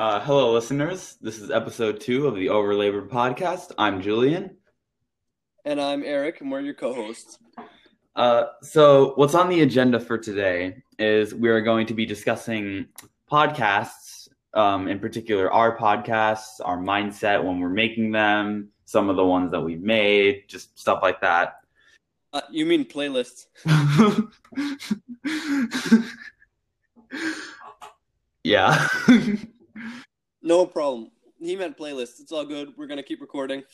Uh, hello, listeners. This is episode two of the Overlabored podcast. I'm Julian. And I'm Eric, and we're your co hosts. Uh, so, what's on the agenda for today is we are going to be discussing podcasts, um, in particular, our podcasts, our mindset when we're making them, some of the ones that we've made, just stuff like that. Uh, you mean playlists? yeah. no problem. He meant playlists. It's all good. We're gonna keep recording.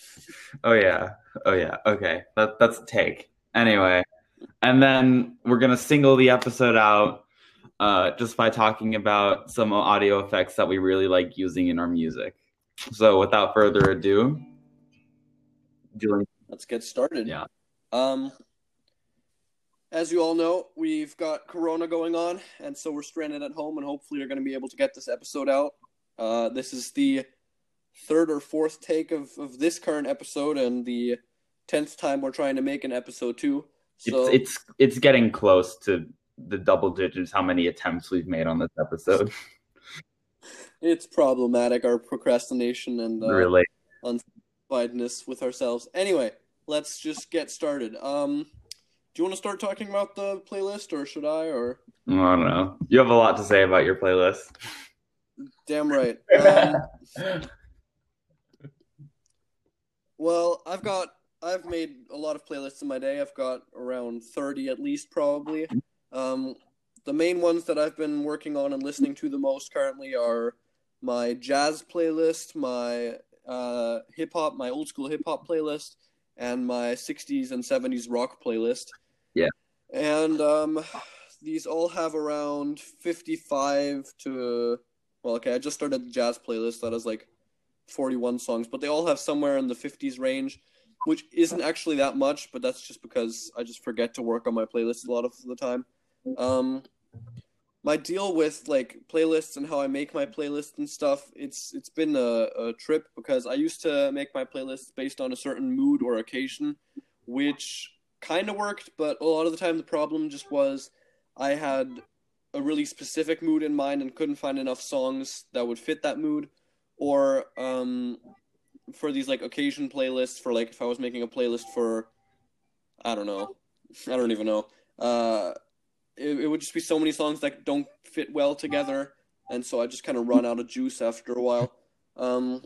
Oh yeah. Oh yeah. Okay. That that's a take. Anyway, and then we're gonna single the episode out uh, just by talking about some audio effects that we really like using in our music. So without further ado, Julian. Let's get started. Yeah. Um, as you all know, we've got Corona going on, and so we're stranded at home, and hopefully, we're going to be able to get this episode out. Uh, this is the third or fourth take of, of this current episode, and the tenth time we're trying to make an episode two. So it's it's, it's getting close to the double digits. How many attempts we've made on this episode? it's problematic our procrastination and uh, really unsatisfiedness with ourselves. Anyway, let's just get started. Um do you want to start talking about the playlist, or should I? Or I don't know. You have a lot to say about your playlist. Damn right. Um, well, I've got I've made a lot of playlists in my day. I've got around thirty at least, probably. Um, the main ones that I've been working on and listening to the most currently are my jazz playlist, my uh, hip hop, my old school hip hop playlist, and my 60s and 70s rock playlist. Yeah. And um, these all have around 55 to, well, okay, I just started the jazz playlist that has like 41 songs, but they all have somewhere in the 50s range, which isn't actually that much, but that's just because I just forget to work on my playlist a lot of the time. Um, my deal with like playlists and how I make my playlist and stuff, it's it's been a, a trip because I used to make my playlists based on a certain mood or occasion, which kind of worked, but a lot of the time the problem just was I had a really specific mood in mind and couldn't find enough songs that would fit that mood, or um, for these like occasion playlists for like if I was making a playlist for, I don't know, I don't even know. Uh, it, it would just be so many songs that don't fit well together, and so I just kind of run out of juice after a while. Um,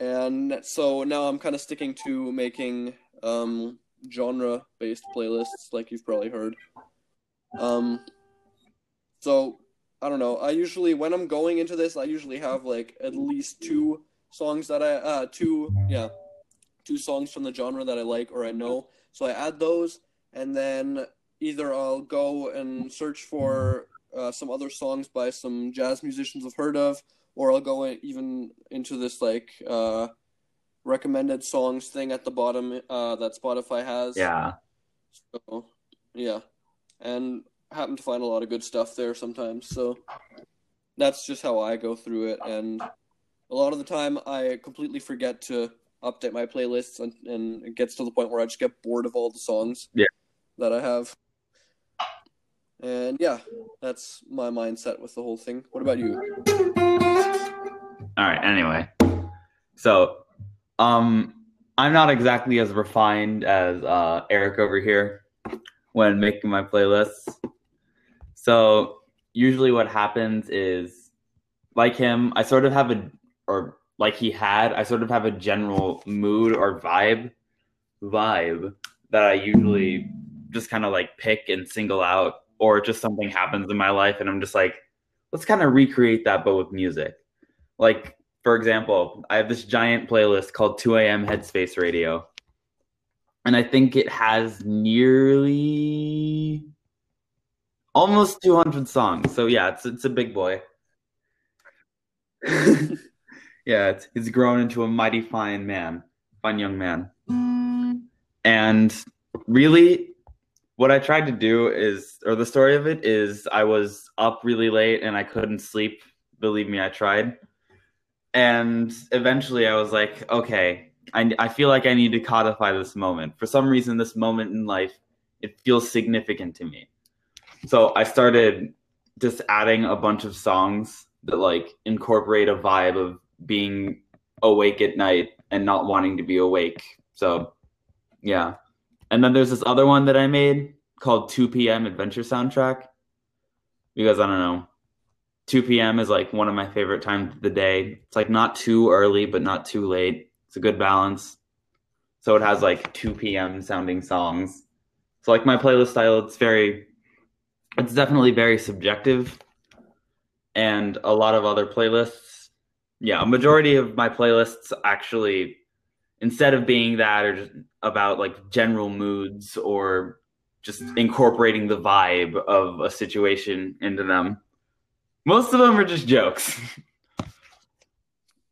and so now I'm kind of sticking to making um, genre based playlists, like you've probably heard. Um, so I don't know. I usually when I'm going into this, I usually have like at least two songs that I uh two yeah two songs from the genre that I like or I know. So I add those, and then either I'll go and search for uh, some other songs by some jazz musicians I've heard of, or I'll go in, even into this like uh, recommended songs thing at the bottom uh, that Spotify has. Yeah. So, yeah, and happen to find a lot of good stuff there sometimes. So that's just how I go through it, and a lot of the time I completely forget to update my playlists, and, and it gets to the point where I just get bored of all the songs. Yeah. That I have. And yeah, that's my mindset with the whole thing. What about you? All right. Anyway, so um, I'm not exactly as refined as uh, Eric over here when making my playlists. So usually, what happens is, like him, I sort of have a, or like he had, I sort of have a general mood or vibe, vibe that I usually just kind of like pick and single out or just something happens in my life and I'm just like, let's kind of recreate that but with music. Like, for example, I have this giant playlist called 2 a.m. Headspace Radio. And I think it has nearly almost 200 songs. So yeah, it's it's a big boy. yeah, it's, it's grown into a mighty fine man, fine young man. And really, what I tried to do is, or the story of it is, I was up really late and I couldn't sleep. Believe me, I tried. And eventually I was like, okay, I, I feel like I need to codify this moment. For some reason, this moment in life, it feels significant to me. So I started just adding a bunch of songs that like incorporate a vibe of being awake at night and not wanting to be awake. So, yeah. And then there's this other one that I made called 2 p.m. Adventure Soundtrack because I don't know. 2 p.m. is like one of my favorite times of the day. It's like not too early, but not too late. It's a good balance. So it has like 2 p.m. sounding songs. So like my playlist style, it's very, it's definitely very subjective. And a lot of other playlists, yeah, a majority of my playlists actually, instead of being that or just about like general moods or just incorporating the vibe of a situation into them, most of them are just jokes.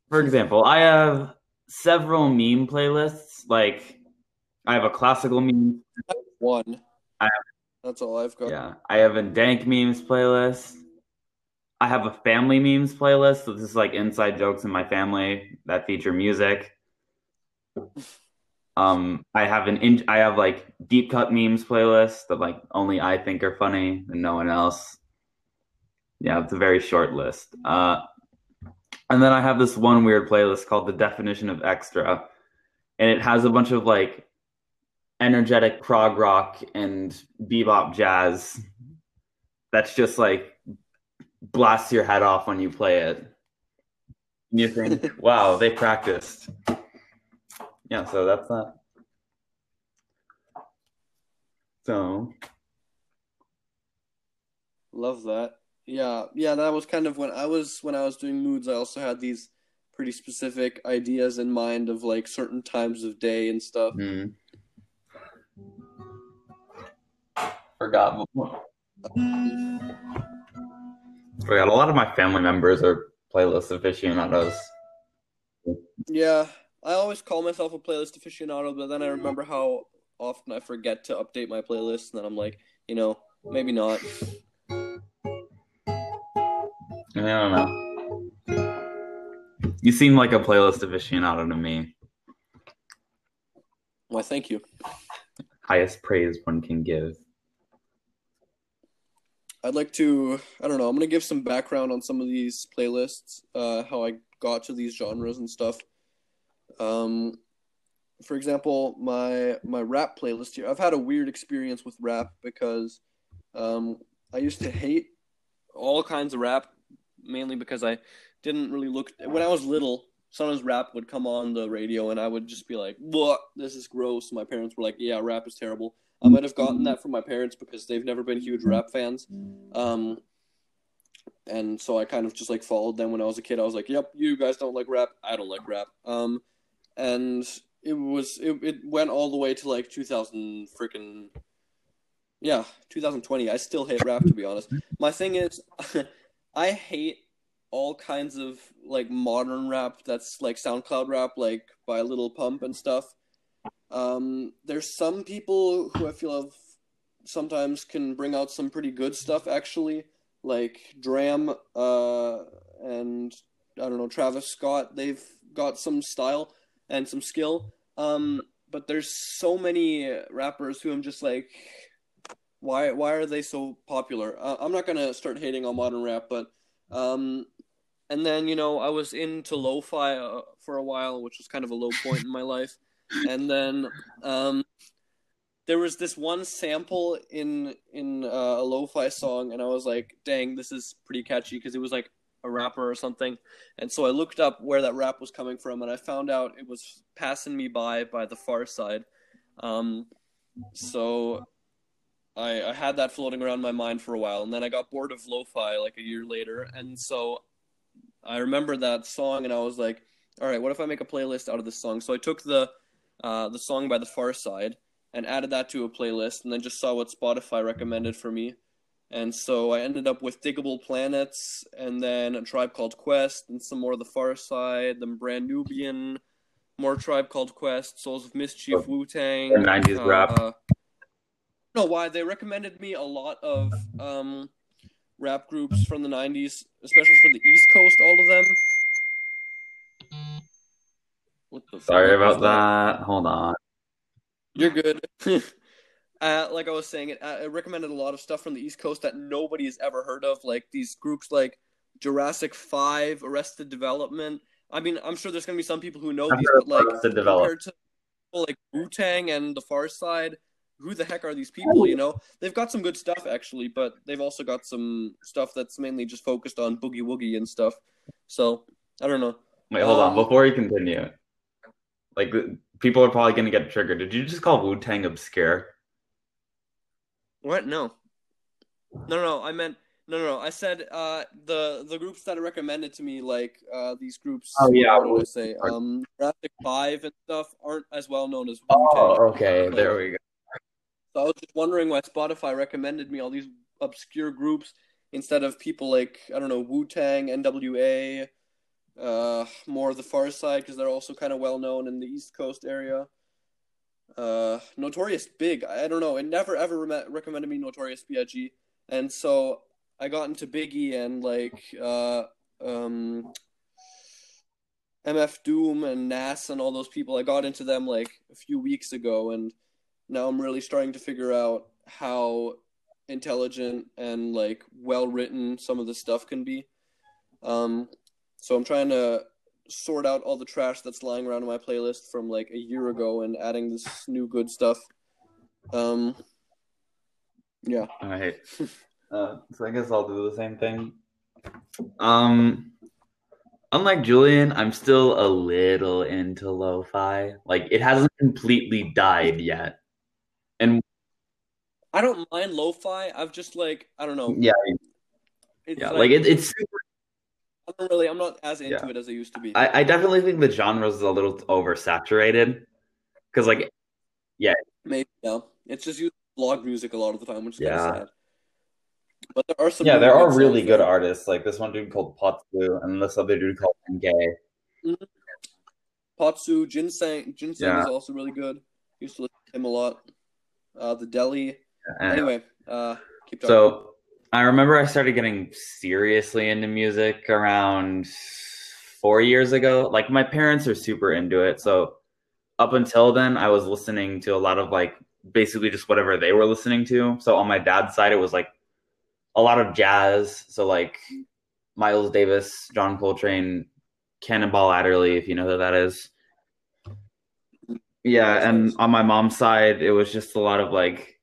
For example, I have several meme playlists. Like, I have a classical meme. One. I have, That's all I've got. yeah, I have a dank memes playlist. I have a family memes playlist. So this is like inside jokes in my family that feature music. Um, I have an in, I have like deep cut memes playlist that like only I think are funny and no one else. Yeah, it's a very short list. Uh, and then I have this one weird playlist called the definition of extra, and it has a bunch of like energetic prog rock and bebop jazz. That's just like blasts your head off when you play it. And you think, wow, they practiced. Yeah, so that's that. So Love that. Yeah, yeah, that was kind of when I was when I was doing moods. I also had these pretty specific ideas in mind of like certain times of day and stuff. hmm. Forgot. Oh, forgot. A lot of my family members are playlist aficionados. Yeah, I always call myself a playlist aficionado, but then I remember how often I forget to update my playlist, and then I'm like, you know, maybe not. I don't know. You seem like a playlist aficionado to me. Why, thank you. Highest praise one can give. I'd like to, I don't know, I'm going to give some background on some of these playlists, uh, how I got to these genres and stuff. Um, for example, my my rap playlist here. I've had a weird experience with rap because um, I used to hate all kinds of rap, mainly because I didn't really look. When I was little, sometimes rap would come on the radio, and I would just be like, "What? This is gross." My parents were like, "Yeah, rap is terrible." I might have gotten that from my parents because they've never been huge rap fans. Um, and so I kind of just like followed them when I was a kid. I was like, "Yep, you guys don't like rap. I don't like rap." Um, and it was it, it went all the way to like 2000 freaking yeah 2020. I still hate rap to be honest. My thing is, I hate all kinds of like modern rap that's like SoundCloud rap, like by Lil Pump and stuff. Um, there's some people who I feel have sometimes can bring out some pretty good stuff actually, like D.R.A.M. uh, and I don't know Travis Scott. They've got some style and some skill. Um, but there's so many rappers who I'm just like, why why are they so popular? Uh, I'm not gonna start hating on modern rap, but um, and then you know I was into lo-fi uh, for a while, which was kind of a low point in my life, and then um, there was this one sample in in uh, a lo-fi song, and I was like, dang, this is pretty catchy because it was like a rapper or something, and so I looked up where that rap was coming from, and I found out it was "Passing Me By" by The Pharcyde. Um, so I, I had that floating around my mind for a while, and then I got bored of lo-fi like a year later, and so I remember that song, and I was like, "All right, what if I make a playlist out of this song?" So I took the uh, the song by The Pharcyde and added that to a playlist, and then just saw what Spotify recommended for me, and so I ended up with Diggable Planets, and then a Tribe Called Quest, and some more of The Pharcyde, then Brand Nubian, more Tribe Called Quest, Souls of Mischief, Wu Tang, 90s rap. uh, no, why they recommended me a lot of um, rap groups from the '90s, especially from the East Coast. All of them. Sorry about that. Hold on. You're good. uh, like I was saying, it, uh, it recommended a lot of stuff from the East Coast that nobody's ever heard of, like these groups like Jurassic Five, Arrested Development. I mean, I'm sure there's gonna be some people who know I've these, but like of Arrested Development. compared to people like Wu Tang and The Pharcyde, who the heck are these people? You know, they've got some good stuff actually, but they've also got some stuff that's mainly just focused on boogie woogie and stuff. So I don't know. Wait, hold on. Um, Before you continue, like people are probably gonna get triggered. Did you just call Wu Tang obscure? What? No. No, no, I meant no, no, no. I said uh, the the groups that are recommended to me, like uh, these groups. Oh, yeah. What do I say? Um, Jurassic Five and stuff aren't as well known as Wu Tang. Oh, okay. There we go. So I was just wondering why Spotify recommended me all these obscure groups instead of people like I don't know Wu Tang, N.W.A., uh, more of the Pharcyde because they're also kind of well known in the East Coast area. Uh, Notorious Big, I don't know. It never ever re- recommended me Notorious B.I.G. And so I got into Biggie and like uh, um, MF Doom and Nas and all those people. I got into them like a few weeks ago, and now I'm really starting to figure out how intelligent and like well written some of the stuff can be. Um, so I'm trying to sort out all the trash that's lying around in my playlist from like a year ago and adding this new good stuff. Um, yeah. All right. Uh, so I guess I'll do the same thing. Um, unlike Julian, I'm still a little into lo-fi. Like it hasn't completely died yet. And I don't mind lo-fi. I've just like I don't know. yeah, It's yeah, like it, it's super. I don't really. I'm not as into Yeah. it as I used to be. I, I definitely think the genre is a little oversaturated because, like, yeah, Maybe yeah. It's just used blog music a lot of the time, which is kind Yeah. of sad. But there are some. yeah, there are really good there. artists. Like this one dude called Potsu and this other dude called Ngay. Potsu, jinsang. jinsang Yeah. is also really good. Used to listen to him a lot. Uh, the Deli. And- Anyway, uh, keep talking. So I remember I started getting seriously into music around four years ago. Like my parents are super into it. So up until then, I was listening to a lot of like basically just whatever they were listening to. So on my dad's side, it was like a lot of jazz. So like Miles Davis, John Coltrane, Cannonball Adderley, if you know who that is. Yeah, and on my mom's side, it was just a lot of like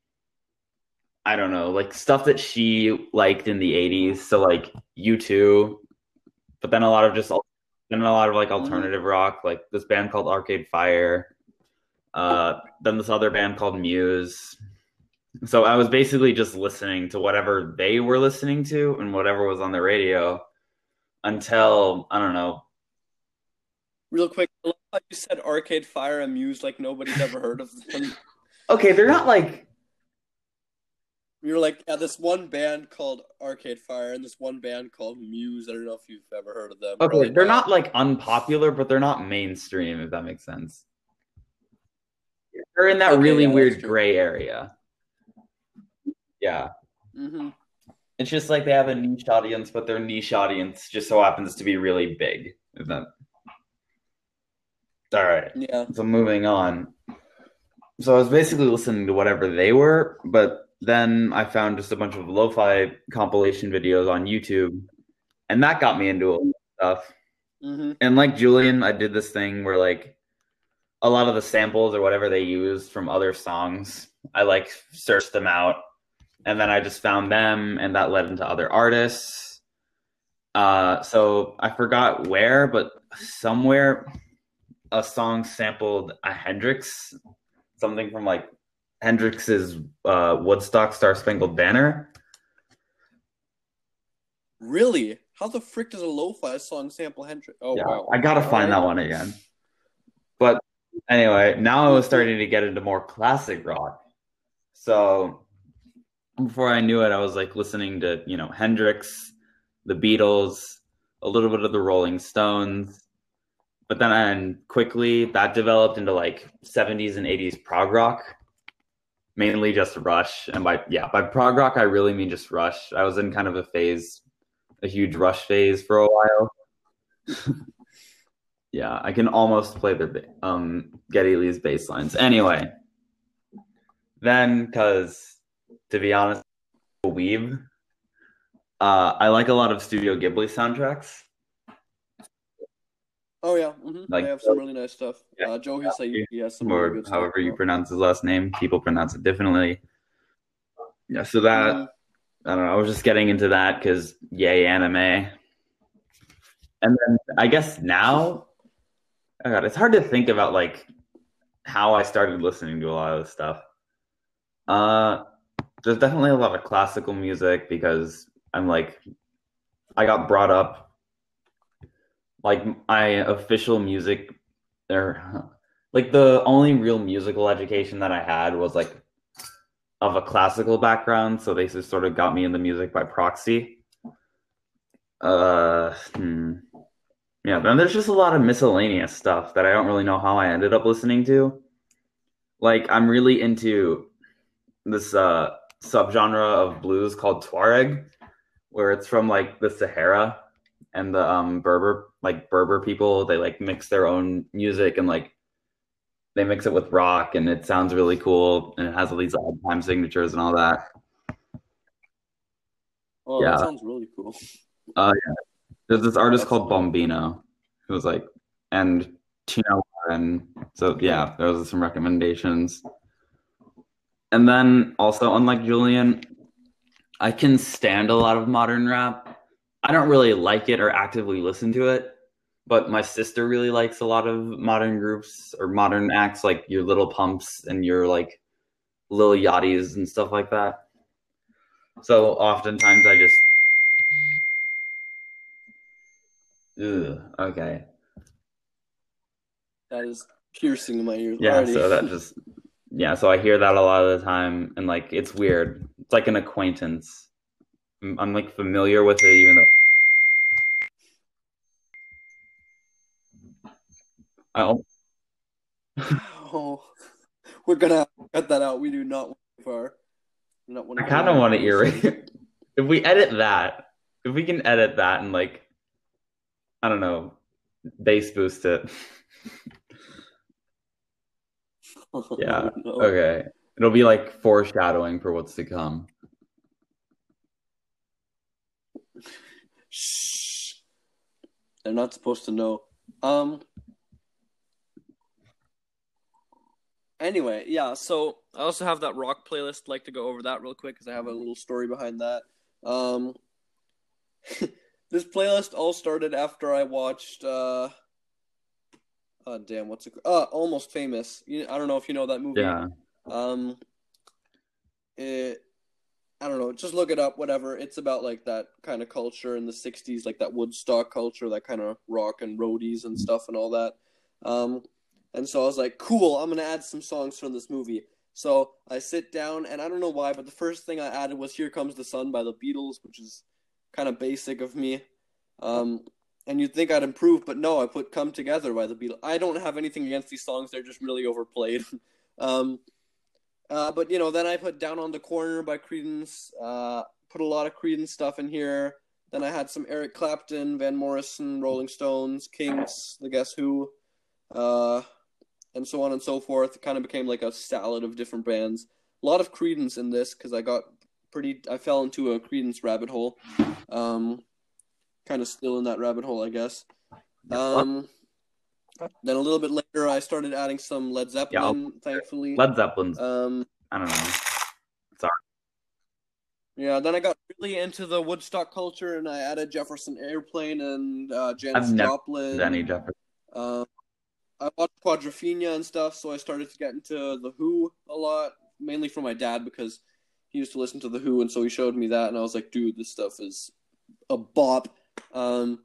I don't know, like stuff that she liked in the 80s. So like U2, but then a lot of just then a lot of like alternative rock, like this band called Arcade Fire. Uh, then this other band called Muse. So I was basically just listening to whatever they were listening to and whatever was on the radio until I don't know. Real quick, I love how you said Arcade Fire and Muse like nobody's ever heard of them. Okay, they're not like You're like, yeah, this one band called Arcade Fire and this one band called Muse. I don't know if you've ever heard of them. okay, they're not like unpopular, but they're not mainstream. If that makes sense. They're in that Okay, really yeah, weird gray area. Yeah. hmm It's just like they have a niche audience, but their niche audience just so happens to be really big. If that... All right. Yeah. So moving on. So I was basically listening to whatever they were, but then I found just a bunch of lo-fi compilation videos on YouTube, and that got me into a lot of stuff. hmm And like Julian, I did this thing where like a lot of the samples or whatever they used from other songs, I like searched them out and then I just found them and that led into other artists. Uh so I forgot where, but somewhere a song sampled a Hendrix, something from like Hendrix's uh Woodstock Star Spangled Banner. Really? How the frick does a lo-fi song sample Hendrix? Oh yeah, wow. I gotta find that one again. But anyway, now I was starting to get into more classic rock. So before I knew it, I was like listening to, you know, Hendrix, the Beatles, a little bit of the Rolling Stones. But then and quickly that developed into like 70s and 80s prog rock, mainly just Rush. And by yeah, by prog rock I really mean just Rush. I was in kind of a phase, a huge Rush phase for a while. yeah, I can almost play the um Geddy Lee's bass lines. Anyway, then because to be honest, weeb. uh, I like a lot of Studio Ghibli soundtracks. Oh yeah, hmm Like- they have some really nice stuff. Yeah. Uh, Joe Hisayuki has some really or stuff. however you pronounce his last name. People pronounce it differently. Yeah, so that well. I don't know. I was just getting into that because yay anime. And then I guess now, oh god, it's hard to think about like how I started listening to a lot of this stuff. Uh, there's definitely a lot of classical music because I'm like, I got brought up like my official music or like the only real musical education that I had was like of a classical background, so they just sort of got me into music by proxy. Uh, hmm. yeah. Then there's just a lot of miscellaneous stuff that I don't really know how I ended up listening to. Like I'm really into this uh subgenre of blues called Tuareg, where it's from like the Sahara and the um Berber like Berber people. They like mix their own music and like they mix it with rock and it sounds really cool and it has all these odd time signatures and all that. Oh, Yeah. that sounds really cool. Uh, yeah. There's this artist called. Bombino who was like and Tino and So yeah, those are some recommendations. And then also unlike Julian, I can stand a lot of modern rap. I don't really like it or actively listen to it, but my sister really likes a lot of modern groups or modern acts like your Lil Pumps and your like Lil Yachty's and stuff like that. So oftentimes I just Ugh, okay. That is piercing in my ears Yeah, already. so that just yeah, so I hear that a lot of the time and like it's weird. It's like an acquaintance. I'm, I'm like familiar with it even though I al- oh, we're gonna cut that out. We do not want to far. Not want I kind of want to it. if we edit that, if we can edit that and like I don't know, bass boost it. Yeah, No. Okay. It'll be like foreshadowing for what's to come. Shh. They're not supposed to know. Um. Anyway, yeah. So I also have that rock playlist. I'd like to go over that real quick because I have a little story behind that. Um. this playlist all started after I watched. uh Oh damn! What's it? Uh, Almost Famous. You, I don't know if you know that movie. Yeah. Um, it, I don't know. Just look it up. Whatever. It's about like that kind of culture in the '60s, like that Woodstock culture, that kind of rock and roadies and stuff and all that. Um, and so I was like, cool. I'm gonna add some songs from this movie. So I sit down, and I don't know why, but the first thing I added was "Here Comes the Sun" by the Beatles, which is kind of basic of me. Um, and you'd think I'd improve, but no, I put "Come Together" by the Beatles. I don't have anything against these songs; they're just really overplayed. um, uh, but you know, then I put "Down on the Corner" by Creedence. Uh, put a lot of Creedence stuff in here. Then I had some Eric Clapton, Van Morrison, Rolling Stones, Kinks, The Guess Who, uh, and so on and so forth. It kind of became like a salad of different bands. A lot of Creedence in this because I got pretty. I fell into a Creedence rabbit hole. Um, kind of still in that rabbit hole, I guess. Um, then a little bit later, I started adding some Led Zeppelin. thankfully, Led Zeppelin's um, I don't know. Sorry. Yeah. Then I got really into the Woodstock culture, and I added Jefferson Airplane and uh, Janis I've never Joplin. Jefferson. Um, I watched Quadrophenia and stuff, so I started to get into the Who a lot, mainly from my dad because he used to listen to the Who, and so he showed me that, and I was like, dude, this stuff is a bop. Um,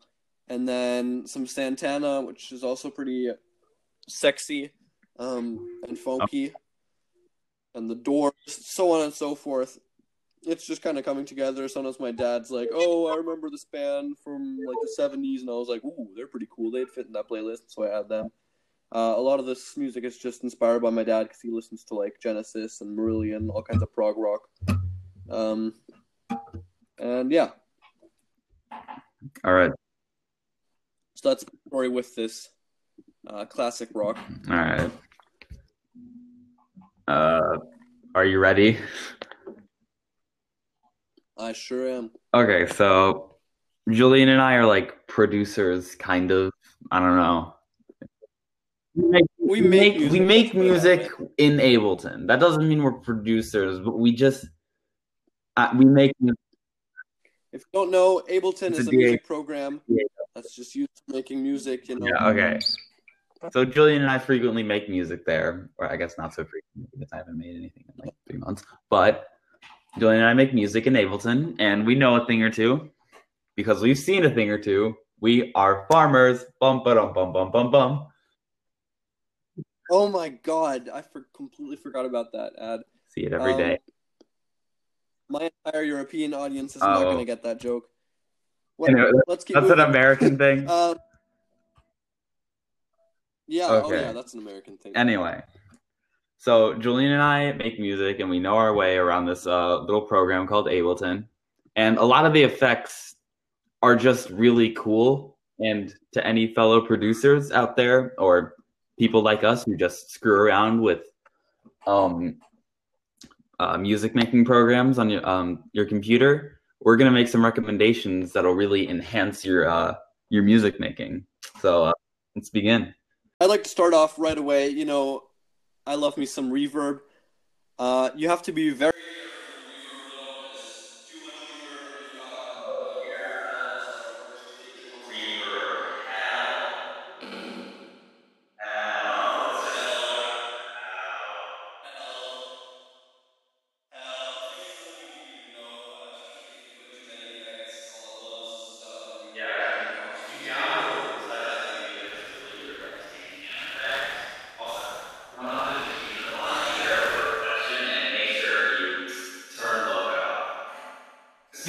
and then some Santana, which is also pretty sexy um, and funky, and the Doors, so on and so forth. It's just kind of coming together. Sometimes my dad's like, "Oh, I remember this band from like the '70s," and I was like, "Ooh, they're pretty cool. They'd fit in that playlist," so I add them. Uh, a lot of this music is just inspired by my dad because he listens to like Genesis and Marillion, all kinds of prog rock. Um, and yeah, All right. so that's the story with this uh, classic rock. All right. Uh, are you ready? I sure am. Okay, so Julian and I are like producers, kind of. I don't know. We make We make music, we make let's put it that music in Ableton. That doesn't mean we're producers, but we just uh, we make mu- If you don't know, Ableton It's is a a music program Yeah. that's just used for making music. You know. yeah okay. So Julian and I frequently make music there, or I guess not so frequently because I haven't made anything in like three months. But Julian and I make music in Ableton, and we know a thing or two because we've seen a thing or two. We are farmers. Bum ba dum bum bum bum bum. Oh my god, I for- completely forgot about that ad. See it every Um, day. My entire European audience is not Oh. going to get that joke. Well, Anyway, let's keep That's an. American thing. Um, yeah, oh Okay. yeah, that's an American thing. Anyway, so Julian and I make music, and we know our way around this uh, little program called Ableton, and a lot of the effects are just really cool. And to any fellow producers out there, or people like us who just screw around with um, uh, music making programs on your um, your computer, we're gonna make some recommendations that'll really enhance your uh, your music making. So uh, let's begin. I'd like to start off right away. You know, I love me some reverb. Uh, you have to be very.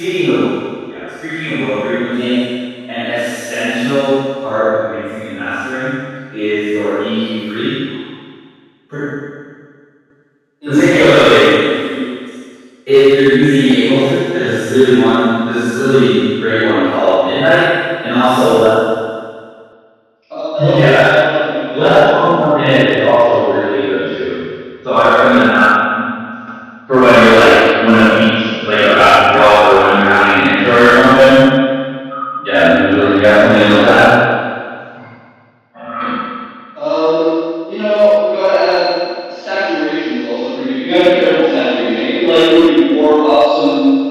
Speaking You be careful with saturation. Like you warm up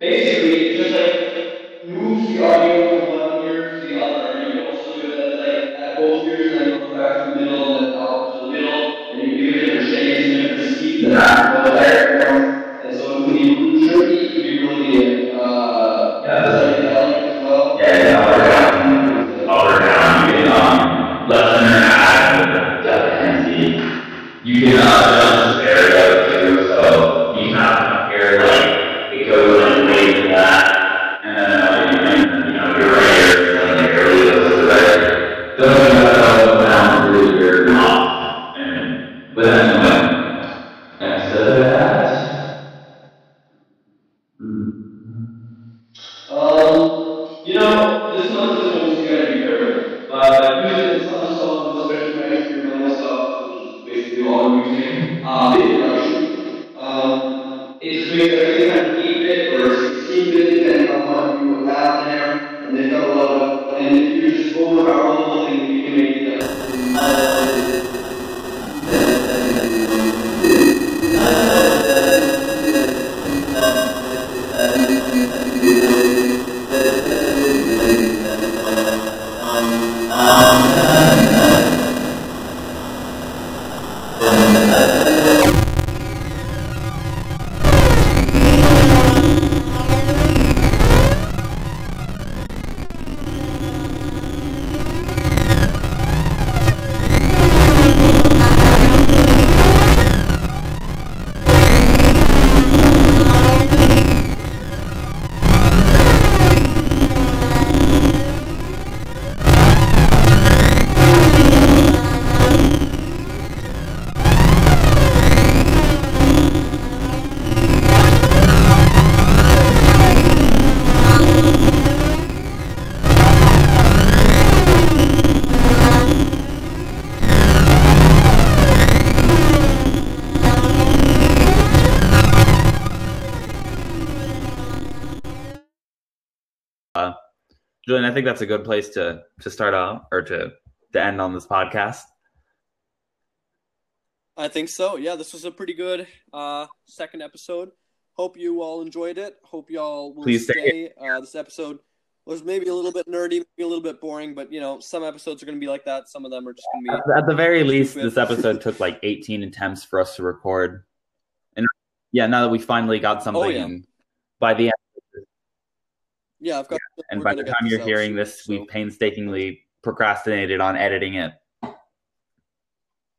Basically, using, Julian, I think that's a good place to to start out or to to end on this podcast. I think so. Yeah, this was a pretty good uh, second episode. Hope you all enjoyed it. Hope y'all will Please stay. Uh, this episode was maybe a little bit nerdy, maybe a little bit boring, but you know, some episodes are going to be like that. Some of them are just going to be. At the very least, this episode took like 18 attempts for us to record. And yeah, now that we finally got something Oh, yeah. by the end Yeah, I've got. and by the time you're hearing soon, this, so- we've painstakingly procrastinated on editing it.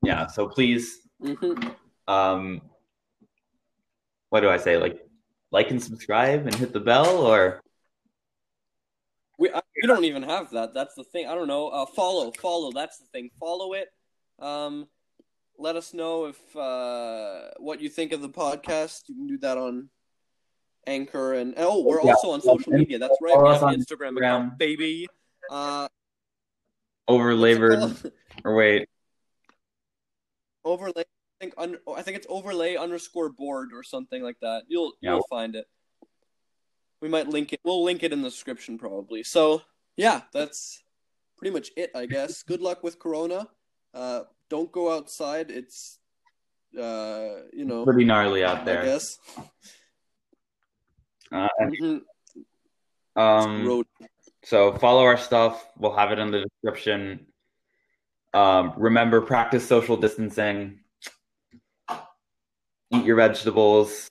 Yeah, so please Mhm. um what do I say? Like like and subscribe and hit the bell or We I, we don't even have that. That's the thing. I don't know. Uh, follow, follow. That's the thing. Follow it. Um, let us know if uh, what you think of the podcast. You can do that on Anchor and oh, we're Yeah. also on social media. That's right. We have an Instagram Instagram. account, baby. Uh, over labored or wait, overlay. I think un, I think it's overlay underscore board or something like that. You'll Yeah. you'll find it. We might link it. We'll link it in the description probably. So yeah, that's pretty much it, I guess. Good luck with Corona. Uh, don't go outside. It's uh, you know, pretty gnarly out I there. guess. Uh, Mhm. um So follow our stuff. We'll have it in the description. Um, remember, practice social distancing. Eat your vegetables.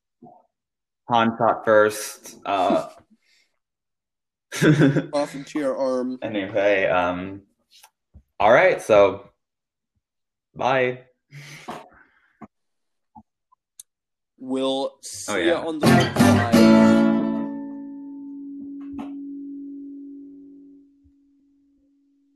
Han shot first. Uh, off into your arm. anyway, um, all right. So, bye. We'll see Oh, you on the flip side.